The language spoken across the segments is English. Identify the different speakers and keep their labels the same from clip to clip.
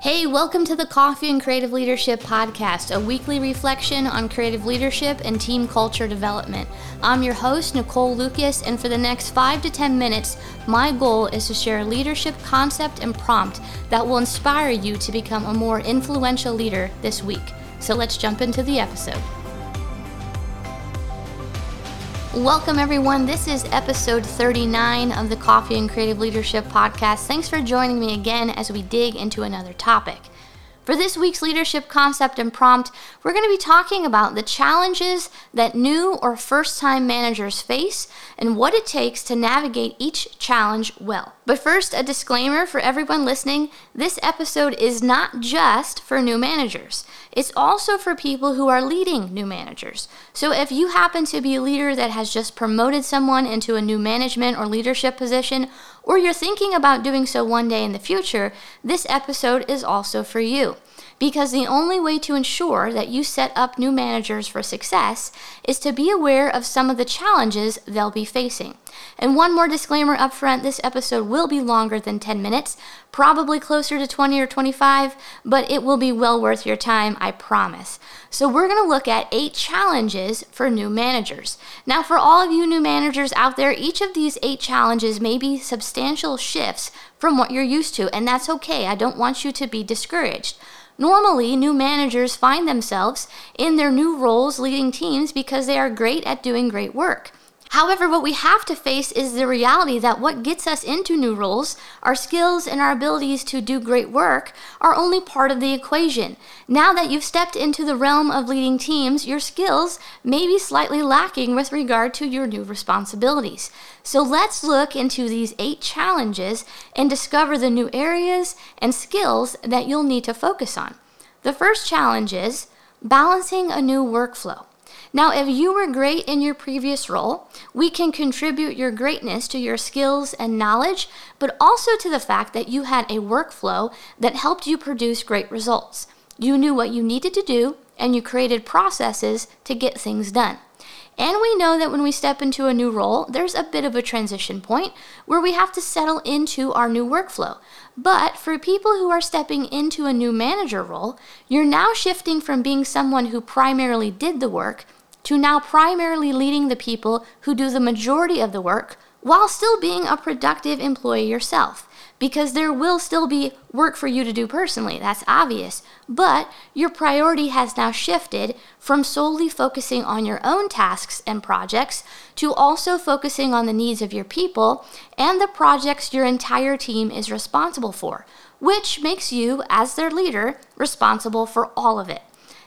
Speaker 1: Hey, welcome to the Coffee and Creative Leadership Podcast, a weekly reflection on creative leadership and team culture development. I'm your host, Nicole Lucas, and for the next five to 10 minutes, my goal is to share a leadership concept and prompt that will inspire you to become a more influential leader this week. So let's jump into the episode. Welcome, everyone. This is episode 39 of the Coffee and Creative Leadership Podcast. Thanks for joining me again as we dig into another topic. For this week's leadership concept and prompt, we're going to be talking about the challenges that new or first time managers face and what it takes to navigate each challenge well. But first, a disclaimer for everyone listening this episode is not just for new managers, it's also for people who are leading new managers. So if you happen to be a leader that has just promoted someone into a new management or leadership position, or you're thinking about doing so one day in the future, this episode is also for you. Because the only way to ensure that you set up new managers for success is to be aware of some of the challenges they'll be facing. And one more disclaimer up front this episode will be longer than 10 minutes, probably closer to 20 or 25, but it will be well worth your time, I promise. So, we're going to look at eight challenges for new managers. Now, for all of you new managers out there, each of these eight challenges may be substantial shifts from what you're used to, and that's okay. I don't want you to be discouraged. Normally, new managers find themselves in their new roles leading teams because they are great at doing great work. However, what we have to face is the reality that what gets us into new roles, our skills and our abilities to do great work, are only part of the equation. Now that you've stepped into the realm of leading teams, your skills may be slightly lacking with regard to your new responsibilities. So let's look into these eight challenges and discover the new areas and skills that you'll need to focus on. The first challenge is balancing a new workflow. Now, if you were great in your previous role, we can contribute your greatness to your skills and knowledge, but also to the fact that you had a workflow that helped you produce great results. You knew what you needed to do, and you created processes to get things done. And we know that when we step into a new role, there's a bit of a transition point where we have to settle into our new workflow. But for people who are stepping into a new manager role, you're now shifting from being someone who primarily did the work to now primarily leading the people who do the majority of the work while still being a productive employee yourself. Because there will still be work for you to do personally, that's obvious. But your priority has now shifted from solely focusing on your own tasks and projects to also focusing on the needs of your people and the projects your entire team is responsible for, which makes you, as their leader, responsible for all of it.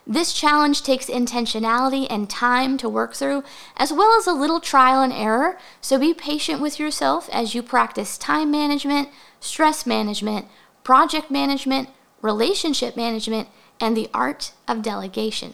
Speaker 1: This challenge takes intentionality and time to work through, as well as a little trial and error, so be patient with yourself as you practice time management, stress management, project management, relationship management, and the art of delegation.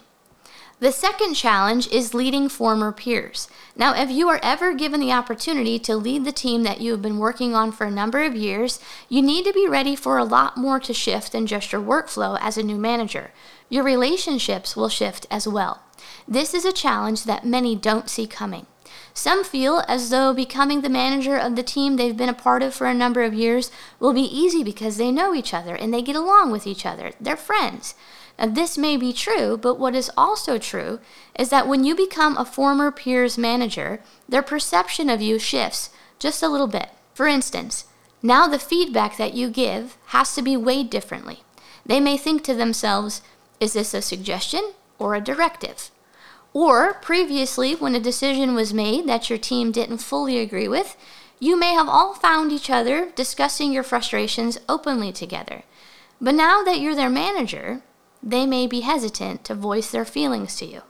Speaker 1: The second challenge is leading former peers. Now, if you are ever given the opportunity to lead the team that you have been working on for a number of years, you need to be ready for a lot more to shift than just your workflow as a new manager. Your relationships will shift as well. This is a challenge that many don't see coming. Some feel as though becoming the manager of the team they've been a part of for a number of years will be easy because they know each other and they get along with each other. They're friends. Now, this may be true, but what is also true is that when you become a former peer's manager, their perception of you shifts just a little bit. For instance, now the feedback that you give has to be weighed differently. They may think to themselves, is this a suggestion or a directive? Or previously, when a decision was made that your team didn't fully agree with, you may have all found each other discussing your frustrations openly together. But now that you're their manager, they may be hesitant to voice their feelings to you.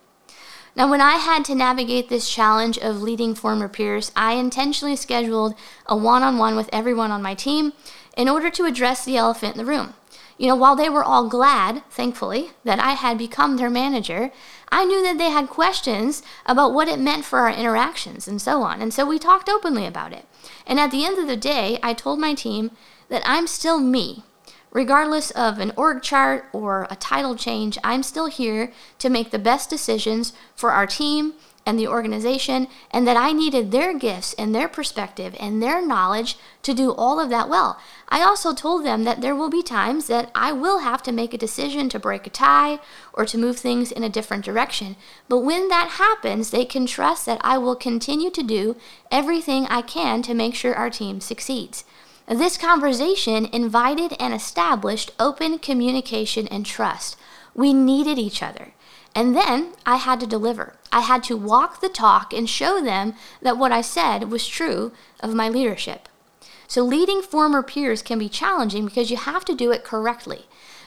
Speaker 1: Now, when I had to navigate this challenge of leading former peers, I intentionally scheduled a one on one with everyone on my team in order to address the elephant in the room. You know, while they were all glad, thankfully, that I had become their manager, I knew that they had questions about what it meant for our interactions and so on. And so we talked openly about it. And at the end of the day, I told my team that I'm still me. Regardless of an org chart or a title change, I'm still here to make the best decisions for our team and the organization, and that I needed their gifts and their perspective and their knowledge to do all of that well. I also told them that there will be times that I will have to make a decision to break a tie or to move things in a different direction. But when that happens, they can trust that I will continue to do everything I can to make sure our team succeeds. This conversation invited and established open communication and trust. We needed each other. And then I had to deliver. I had to walk the talk and show them that what I said was true of my leadership. So, leading former peers can be challenging because you have to do it correctly.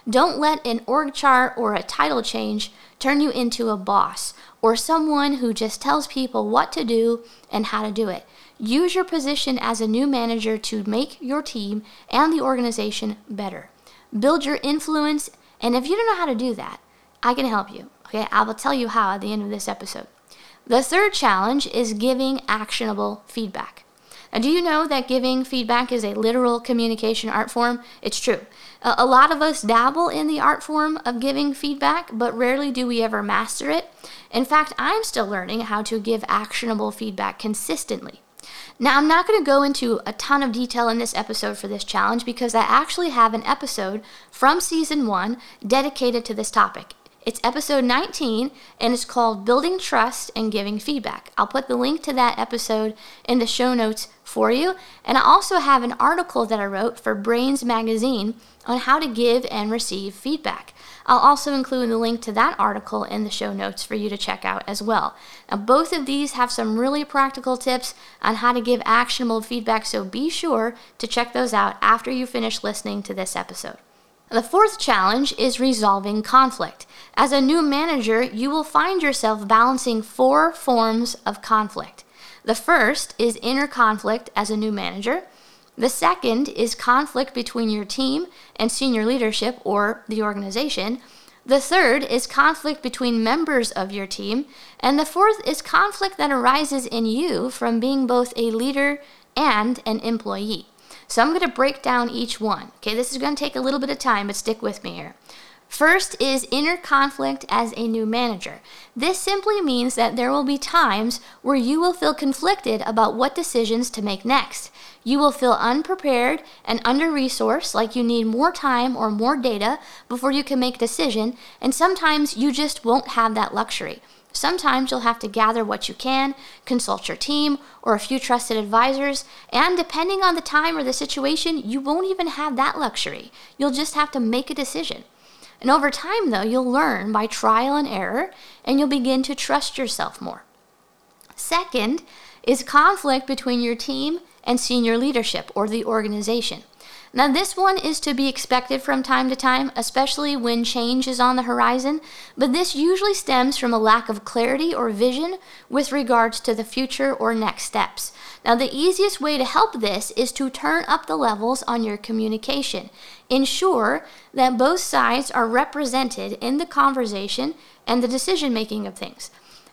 Speaker 1: Don't let an org chart or a title change turn you into a boss or someone who just tells people what to do and how to do it. Use your position as a new manager to make your team and the organization better. Build your influence, and if you don't know how to do that, I can help you. Okay, I will tell you how at the end of this episode. The third challenge is giving actionable feedback. Now, do you know that giving feedback is a literal communication art form? It's true. A lot of us dabble in the art form of giving feedback, but rarely do we ever master it. In fact, I'm still learning how to give actionable feedback consistently. Now, I'm not going to go into a ton of detail in this episode for this challenge because I actually have an episode from season one dedicated to this topic. It's episode 19 and it's called Building Trust and Giving Feedback. I'll put the link to that episode in the show notes for you. And I also have an article that I wrote for Brainz Magazine on how to give and receive feedback. I'll also include the link to that article in the show notes for you to check out as well. Now, both of these have some really practical tips on how to give actionable feedback, so be sure to check those out after you finish listening to this episode. The fourth challenge is resolving conflict. As a new manager, you will find yourself balancing four forms of conflict. The first is inner conflict as a new manager. The second is conflict between your team and senior leadership or the organization. The third is conflict between members of your team. And the fourth is conflict that arises in you from being both a leader and an employee. So I'm going to break down each one. Okay, this is going to take a little bit of time, but stick with me here. First is inner conflict as a new manager. This simply means that there will be times where you will feel conflicted about what decisions to make next. You will feel unprepared and under resourced, like you need more time or more data before you can make a decision, and sometimes you just won't have that luxury. Sometimes you'll have to gather what you can, consult your team or a few trusted advisors, and depending on the time or the situation, you won't even have that luxury. You'll just have to make a decision. And over time, though, you'll learn by trial and error, and you'll begin to trust yourself more. Second is conflict between your team and senior leadership or the organization. Now, this one is to be expected from time to time, especially when change is on the horizon, but this usually stems from a lack of clarity or vision with regards to the future or next steps. Now, the easiest way to help this is to turn up the levels on your communication. Ensure that both sides are represented in the conversation and the decision making of things.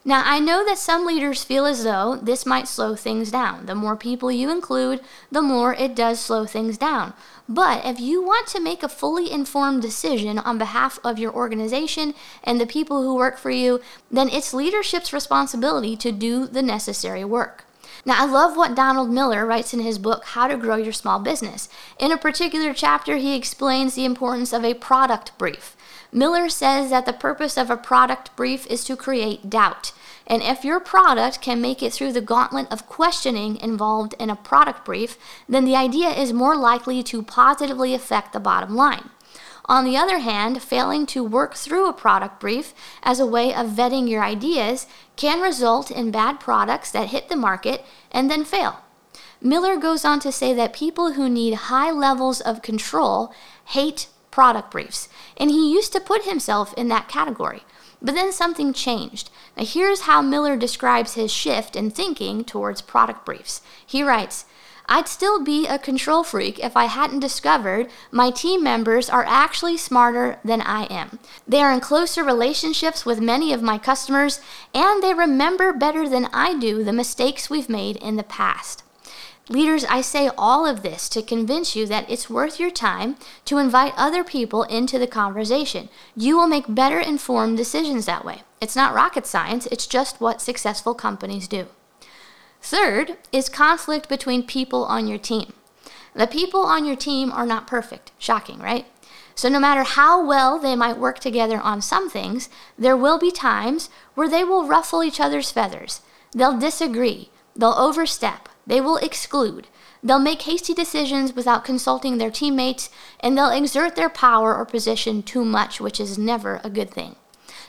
Speaker 1: Now, I know that some leaders feel as though this might slow things down. The more people you include, the more it does slow things down. But if you want to make a fully informed decision on behalf of your organization and the people who work for you, then it's leadership's responsibility to do the necessary work. Now, I love what Donald Miller writes in his book, How to Grow Your Small Business. In a particular chapter, he explains the importance of a product brief. Miller says that the purpose of a product brief is to create doubt. And if your product can make it through the gauntlet of questioning involved in a product brief, then the idea is more likely to positively affect the bottom line. On the other hand, failing to work through a product brief as a way of vetting your ideas can result in bad products that hit the market and then fail. Miller goes on to say that people who need high levels of control hate product briefs, and he used to put himself in that category. But then something changed. Now, here's how Miller describes his shift in thinking towards product briefs. He writes, I'd still be a control freak if I hadn't discovered my team members are actually smarter than I am. They are in closer relationships with many of my customers, and they remember better than I do the mistakes we've made in the past. Leaders, I say all of this to convince you that it's worth your time to invite other people into the conversation. You will make better informed decisions that way. It's not rocket science, it's just what successful companies do. Third is conflict between people on your team. The people on your team are not perfect. Shocking, right? So, no matter how well they might work together on some things, there will be times where they will ruffle each other's feathers. They'll disagree. They'll overstep. They will exclude. They'll make hasty decisions without consulting their teammates, and they'll exert their power or position too much, which is never a good thing.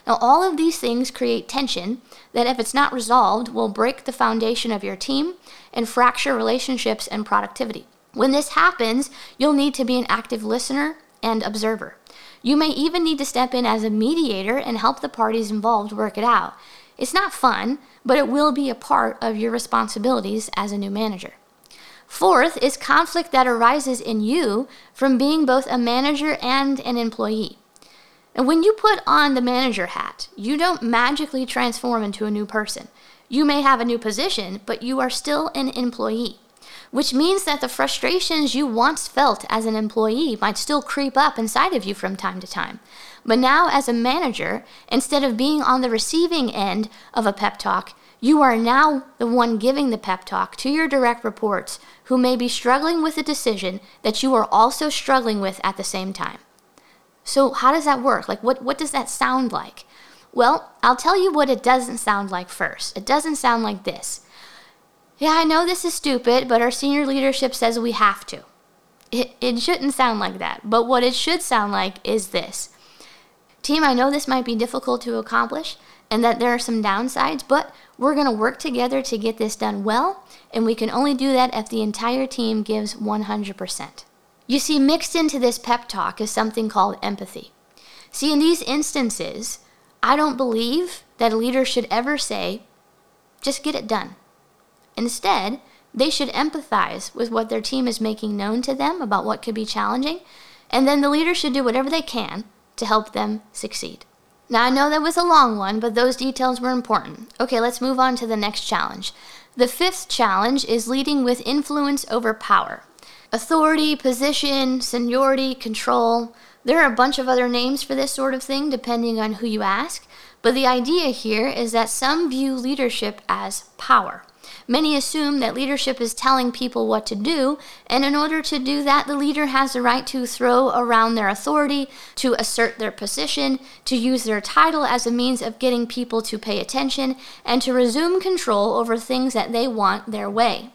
Speaker 1: Now, all of these things create tension that, if it's not resolved, will break the foundation of your team and fracture relationships and productivity. When this happens, you'll need to be an active listener and observer. You may even need to step in as a mediator and help the parties involved work it out. It's not fun, but it will be a part of your responsibilities as a new manager. Fourth is conflict that arises in you from being both a manager and an employee. And when you put on the manager hat, you don't magically transform into a new person. You may have a new position, but you are still an employee, which means that the frustrations you once felt as an employee might still creep up inside of you from time to time. But now, as a manager, instead of being on the receiving end of a pep talk, you are now the one giving the pep talk to your direct reports who may be struggling with a decision that you are also struggling with at the same time. So, how does that work? Like, what, what does that sound like? Well, I'll tell you what it doesn't sound like first. It doesn't sound like this. Yeah, I know this is stupid, but our senior leadership says we have to. It, it shouldn't sound like that, but what it should sound like is this Team, I know this might be difficult to accomplish and that there are some downsides, but we're going to work together to get this done well, and we can only do that if the entire team gives 100%. You see, mixed into this pep talk is something called empathy. See, in these instances, I don't believe that a leader should ever say, just get it done. Instead, they should empathize with what their team is making known to them about what could be challenging, and then the leader should do whatever they can to help them succeed. Now, I know that was a long one, but those details were important. Okay, let's move on to the next challenge. The fifth challenge is leading with influence over power. Authority, position, seniority, control. There are a bunch of other names for this sort of thing depending on who you ask, but the idea here is that some view leadership as power. Many assume that leadership is telling people what to do, and in order to do that, the leader has the right to throw around their authority, to assert their position, to use their title as a means of getting people to pay attention, and to resume control over things that they want their way.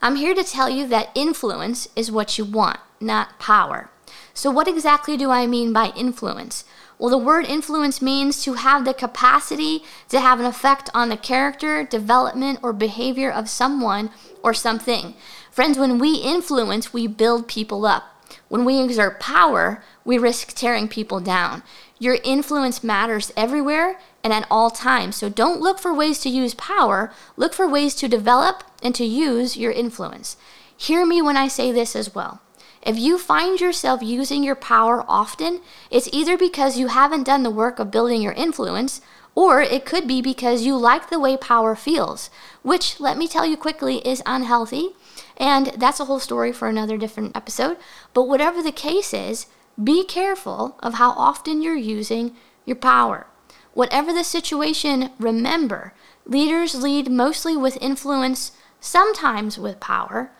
Speaker 1: I'm here to tell you that influence is what you want, not power. So, what exactly do I mean by influence? Well, the word influence means to have the capacity to have an effect on the character, development, or behavior of someone or something. Friends, when we influence, we build people up. When we exert power, we risk tearing people down. Your influence matters everywhere and at all times. So don't look for ways to use power, look for ways to develop and to use your influence. Hear me when I say this as well. If you find yourself using your power often, it's either because you haven't done the work of building your influence, or it could be because you like the way power feels, which, let me tell you quickly, is unhealthy. And that's a whole story for another different episode. But whatever the case is, be careful of how often you're using your power. Whatever the situation, remember leaders lead mostly with influence, sometimes with power,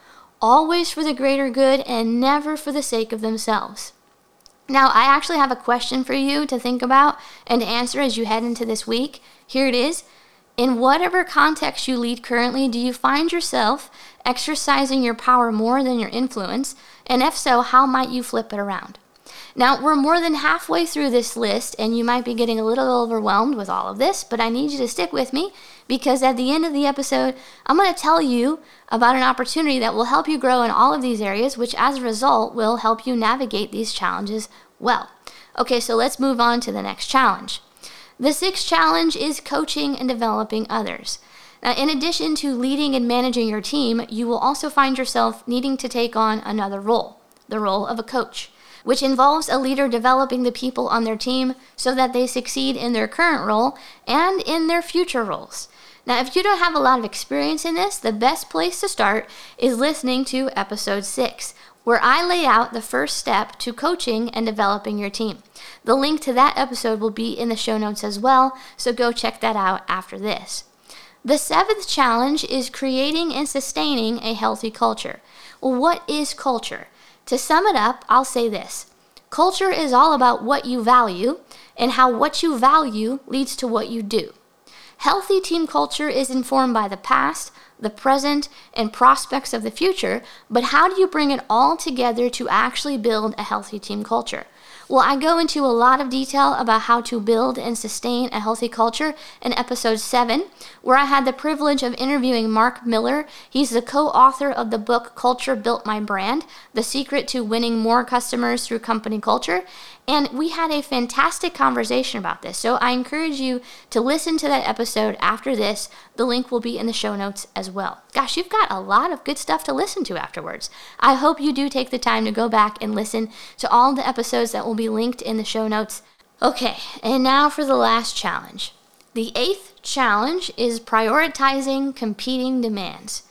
Speaker 1: always for the greater good and never for the sake of themselves. Now, I actually have a question for you to think about and to answer as you head into this week. Here it is. In whatever context you lead currently, do you find yourself exercising your power more than your influence? And if so, how might you flip it around? Now, we're more than halfway through this list, and you might be getting a little overwhelmed with all of this, but I need you to stick with me because at the end of the episode, I'm going to tell you about an opportunity that will help you grow in all of these areas, which as a result will help you navigate these challenges well. Okay, so let's move on to the next challenge. The sixth challenge is coaching and developing others. Now, in addition to leading and managing your team, you will also find yourself needing to take on another role the role of a coach which involves a leader developing the people on their team so that they succeed in their current role and in their future roles. Now, if you don't have a lot of experience in this, the best place to start is listening to episode six, where I lay out the first step to coaching and developing your team. The link to that episode will be in the show notes as well, so go check that out after this. The seventh challenge is creating and sustaining a healthy culture. Well, what is culture? To sum it up, I'll say this Culture is all about what you value and how what you value leads to what you do. Healthy team culture is informed by the past, the present, and prospects of the future, but how do you bring it all together to actually build a healthy team culture? Well, I go into a lot of detail about how to build and sustain a healthy culture in episode 7, where I had the privilege of interviewing Mark Miller. He's the co author of the book Culture Built My Brand The Secret to Winning More Customers Through Company Culture. And we had a fantastic conversation about this. So I encourage you to listen to that episode after this. The link will be in the show notes as well. Gosh, you've got a lot of good stuff to listen to afterwards. I hope you do take the time to go back and listen to all the episodes that will be linked in the show notes. Okay, and now for the last challenge. The eighth challenge is prioritizing competing demands.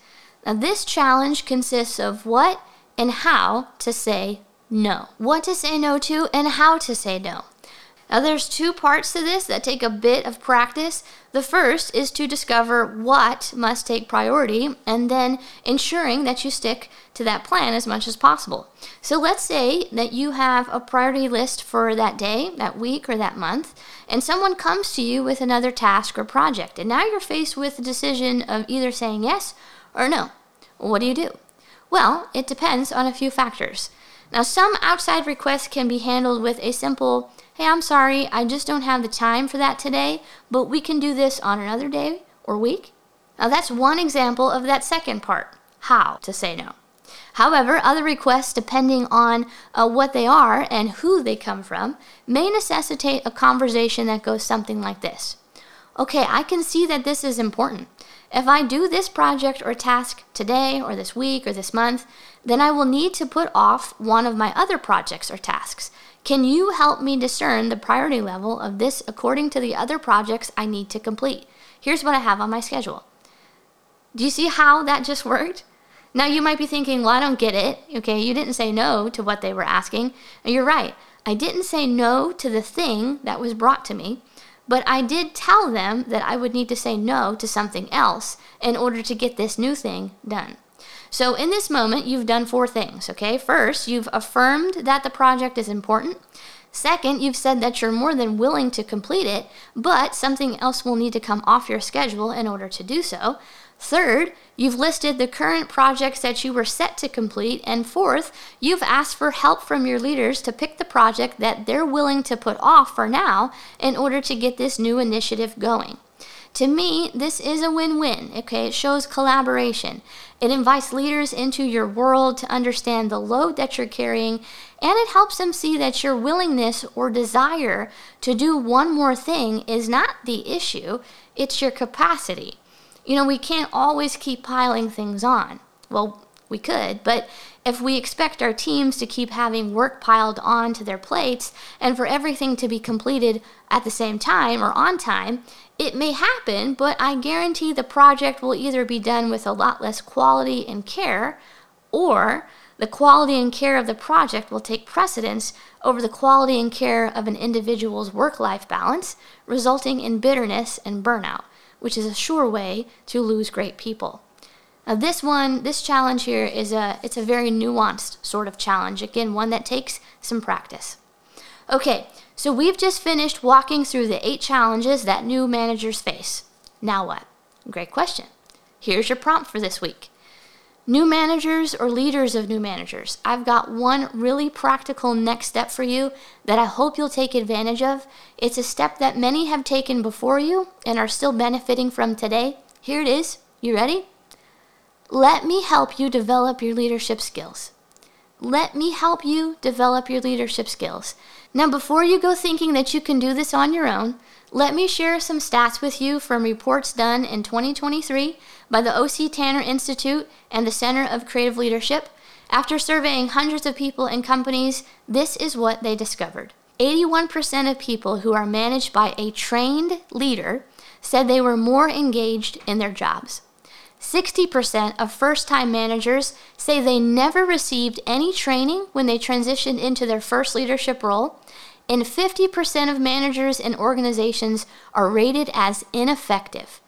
Speaker 1: Now, this challenge consists of what and how to say no. What to say no to and how to say no. Now, there's two parts to this that take a bit of practice. The first is to discover what must take priority and then ensuring that you stick to that plan as much as possible. So, let's say that you have a priority list for that day, that week, or that month, and someone comes to you with another task or project, and now you're faced with the decision of either saying yes or no. what do you do? Well, it depends on a few factors. Now, some outside requests can be handled with a simple, hey, I'm sorry, I just don't have the time for that today, but we can do this on another day or week. Now, that's one example of that second part how to say no. However, other requests, depending on uh, what they are and who they come from, may necessitate a conversation that goes something like this Okay, I can see that this is important. If I do this project or task today or this week or this month, then I will need to put off one of my other projects or tasks. Can you help me discern the priority level of this according to the other projects I need to complete? Here's what I have on my schedule. Do you see how that just worked? Now you might be thinking, well, I don't get it. Okay, you didn't say no to what they were asking. And you're right. I didn't say no to the thing that was brought to me. But I did tell them that I would need to say no to something else in order to get this new thing done. So, in this moment, you've done four things, okay? First, you've affirmed that the project is important. Second, you've said that you're more than willing to complete it, but something else will need to come off your schedule in order to do so. Third, you've listed the current projects that you were set to complete. And fourth, you've asked for help from your leaders to pick the project that they're willing to put off for now in order to get this new initiative going. To me, this is a win win, okay? It shows collaboration. It invites leaders into your world to understand the load that you're carrying, and it helps them see that your willingness or desire to do one more thing is not the issue, it's your capacity. You know, we can't always keep piling things on. Well, we could, but if we expect our teams to keep having work piled on to their plates and for everything to be completed at the same time or on time, it may happen, but I guarantee the project will either be done with a lot less quality and care, or the quality and care of the project will take precedence over the quality and care of an individual's work life balance, resulting in bitterness and burnout which is a sure way to lose great people. Now this one, this challenge here is a it's a very nuanced sort of challenge. Again, one that takes some practice. Okay, so we've just finished walking through the eight challenges that new managers face. Now what? Great question. Here's your prompt for this week. New managers or leaders of new managers, I've got one really practical next step for you that I hope you'll take advantage of. It's a step that many have taken before you and are still benefiting from today. Here it is. You ready? Let me help you develop your leadership skills. Let me help you develop your leadership skills. Now, before you go thinking that you can do this on your own, let me share some stats with you from reports done in 2023 by the O.C. Tanner Institute and the Center of Creative Leadership. After surveying hundreds of people and companies, this is what they discovered 81% of people who are managed by a trained leader said they were more engaged in their jobs. 60% of first time managers say they never received any training when they transitioned into their first leadership role, and 50% of managers and organizations are rated as ineffective.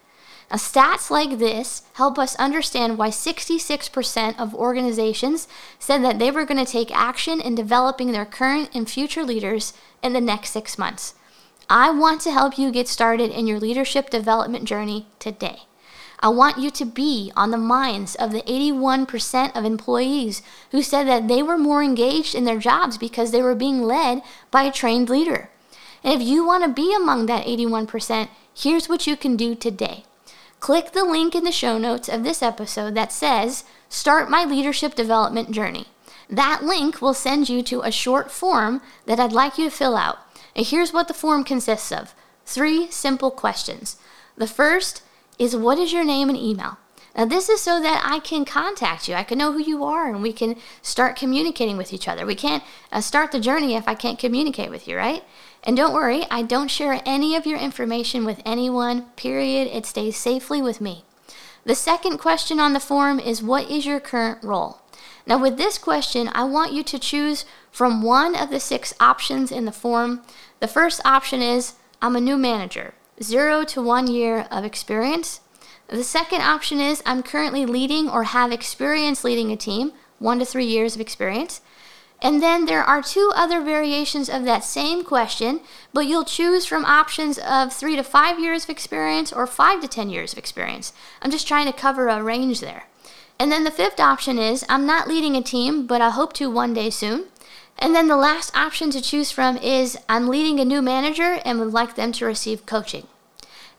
Speaker 1: Now, stats like this help us understand why 66% of organizations said that they were going to take action in developing their current and future leaders in the next six months. I want to help you get started in your leadership development journey today. I want you to be on the minds of the 81% of employees who said that they were more engaged in their jobs because they were being led by a trained leader. And if you want to be among that 81%, here's what you can do today. Click the link in the show notes of this episode that says, Start My Leadership Development Journey. That link will send you to a short form that I'd like you to fill out. And here's what the form consists of three simple questions. The first is, What is your name and email? Now, this is so that I can contact you. I can know who you are and we can start communicating with each other. We can't uh, start the journey if I can't communicate with you, right? And don't worry, I don't share any of your information with anyone, period. It stays safely with me. The second question on the form is What is your current role? Now, with this question, I want you to choose from one of the six options in the form. The first option is I'm a new manager, zero to one year of experience. The second option is I'm currently leading or have experience leading a team, one to three years of experience. And then there are two other variations of that same question, but you'll choose from options of three to five years of experience or five to 10 years of experience. I'm just trying to cover a range there. And then the fifth option is I'm not leading a team, but I hope to one day soon. And then the last option to choose from is I'm leading a new manager and would like them to receive coaching.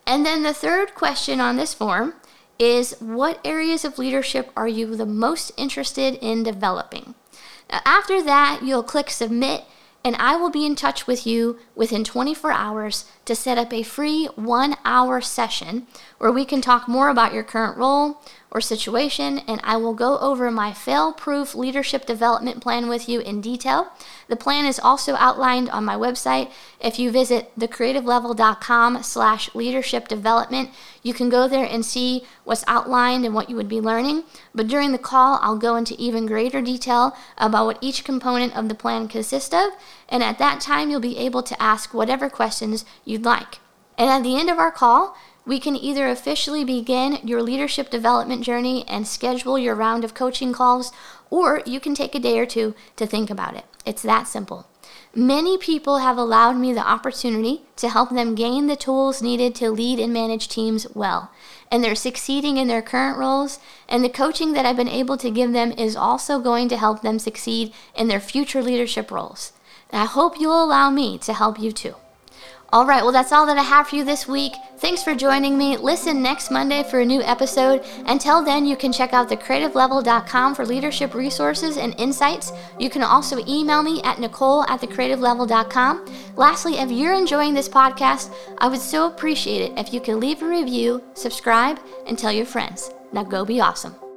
Speaker 1: And then the third question on this form is what areas of leadership are you the most interested in developing? Now, after that, you'll click submit and I will be in touch with you within 24 hours to set up a free one hour session where we can talk more about your current role, or situation, and I will go over my fail proof leadership development plan with you in detail. The plan is also outlined on my website. If you visit thecreativelevel.com slash leadership development, you can go there and see what's outlined and what you would be learning. But during the call, I'll go into even greater detail about what each component of the plan consists of, and at that time, you'll be able to ask whatever questions you'd like. And at the end of our call, we can either officially begin your leadership development journey and schedule your round of coaching calls, or you can take a day or two to think about it. It's that simple. Many people have allowed me the opportunity to help them gain the tools needed to lead and manage teams well. And they're succeeding in their current roles, and the coaching that I've been able to give them is also going to help them succeed in their future leadership roles. And I hope you'll allow me to help you too. All right, well, that's all that I have for you this week. Thanks for joining me. Listen next Monday for a new episode. Until then, you can check out thecreativelevel.com for leadership resources and insights. You can also email me at nicole at thecreativelevel.com. Lastly, if you're enjoying this podcast, I would so appreciate it if you could leave a review, subscribe, and tell your friends. Now go be awesome.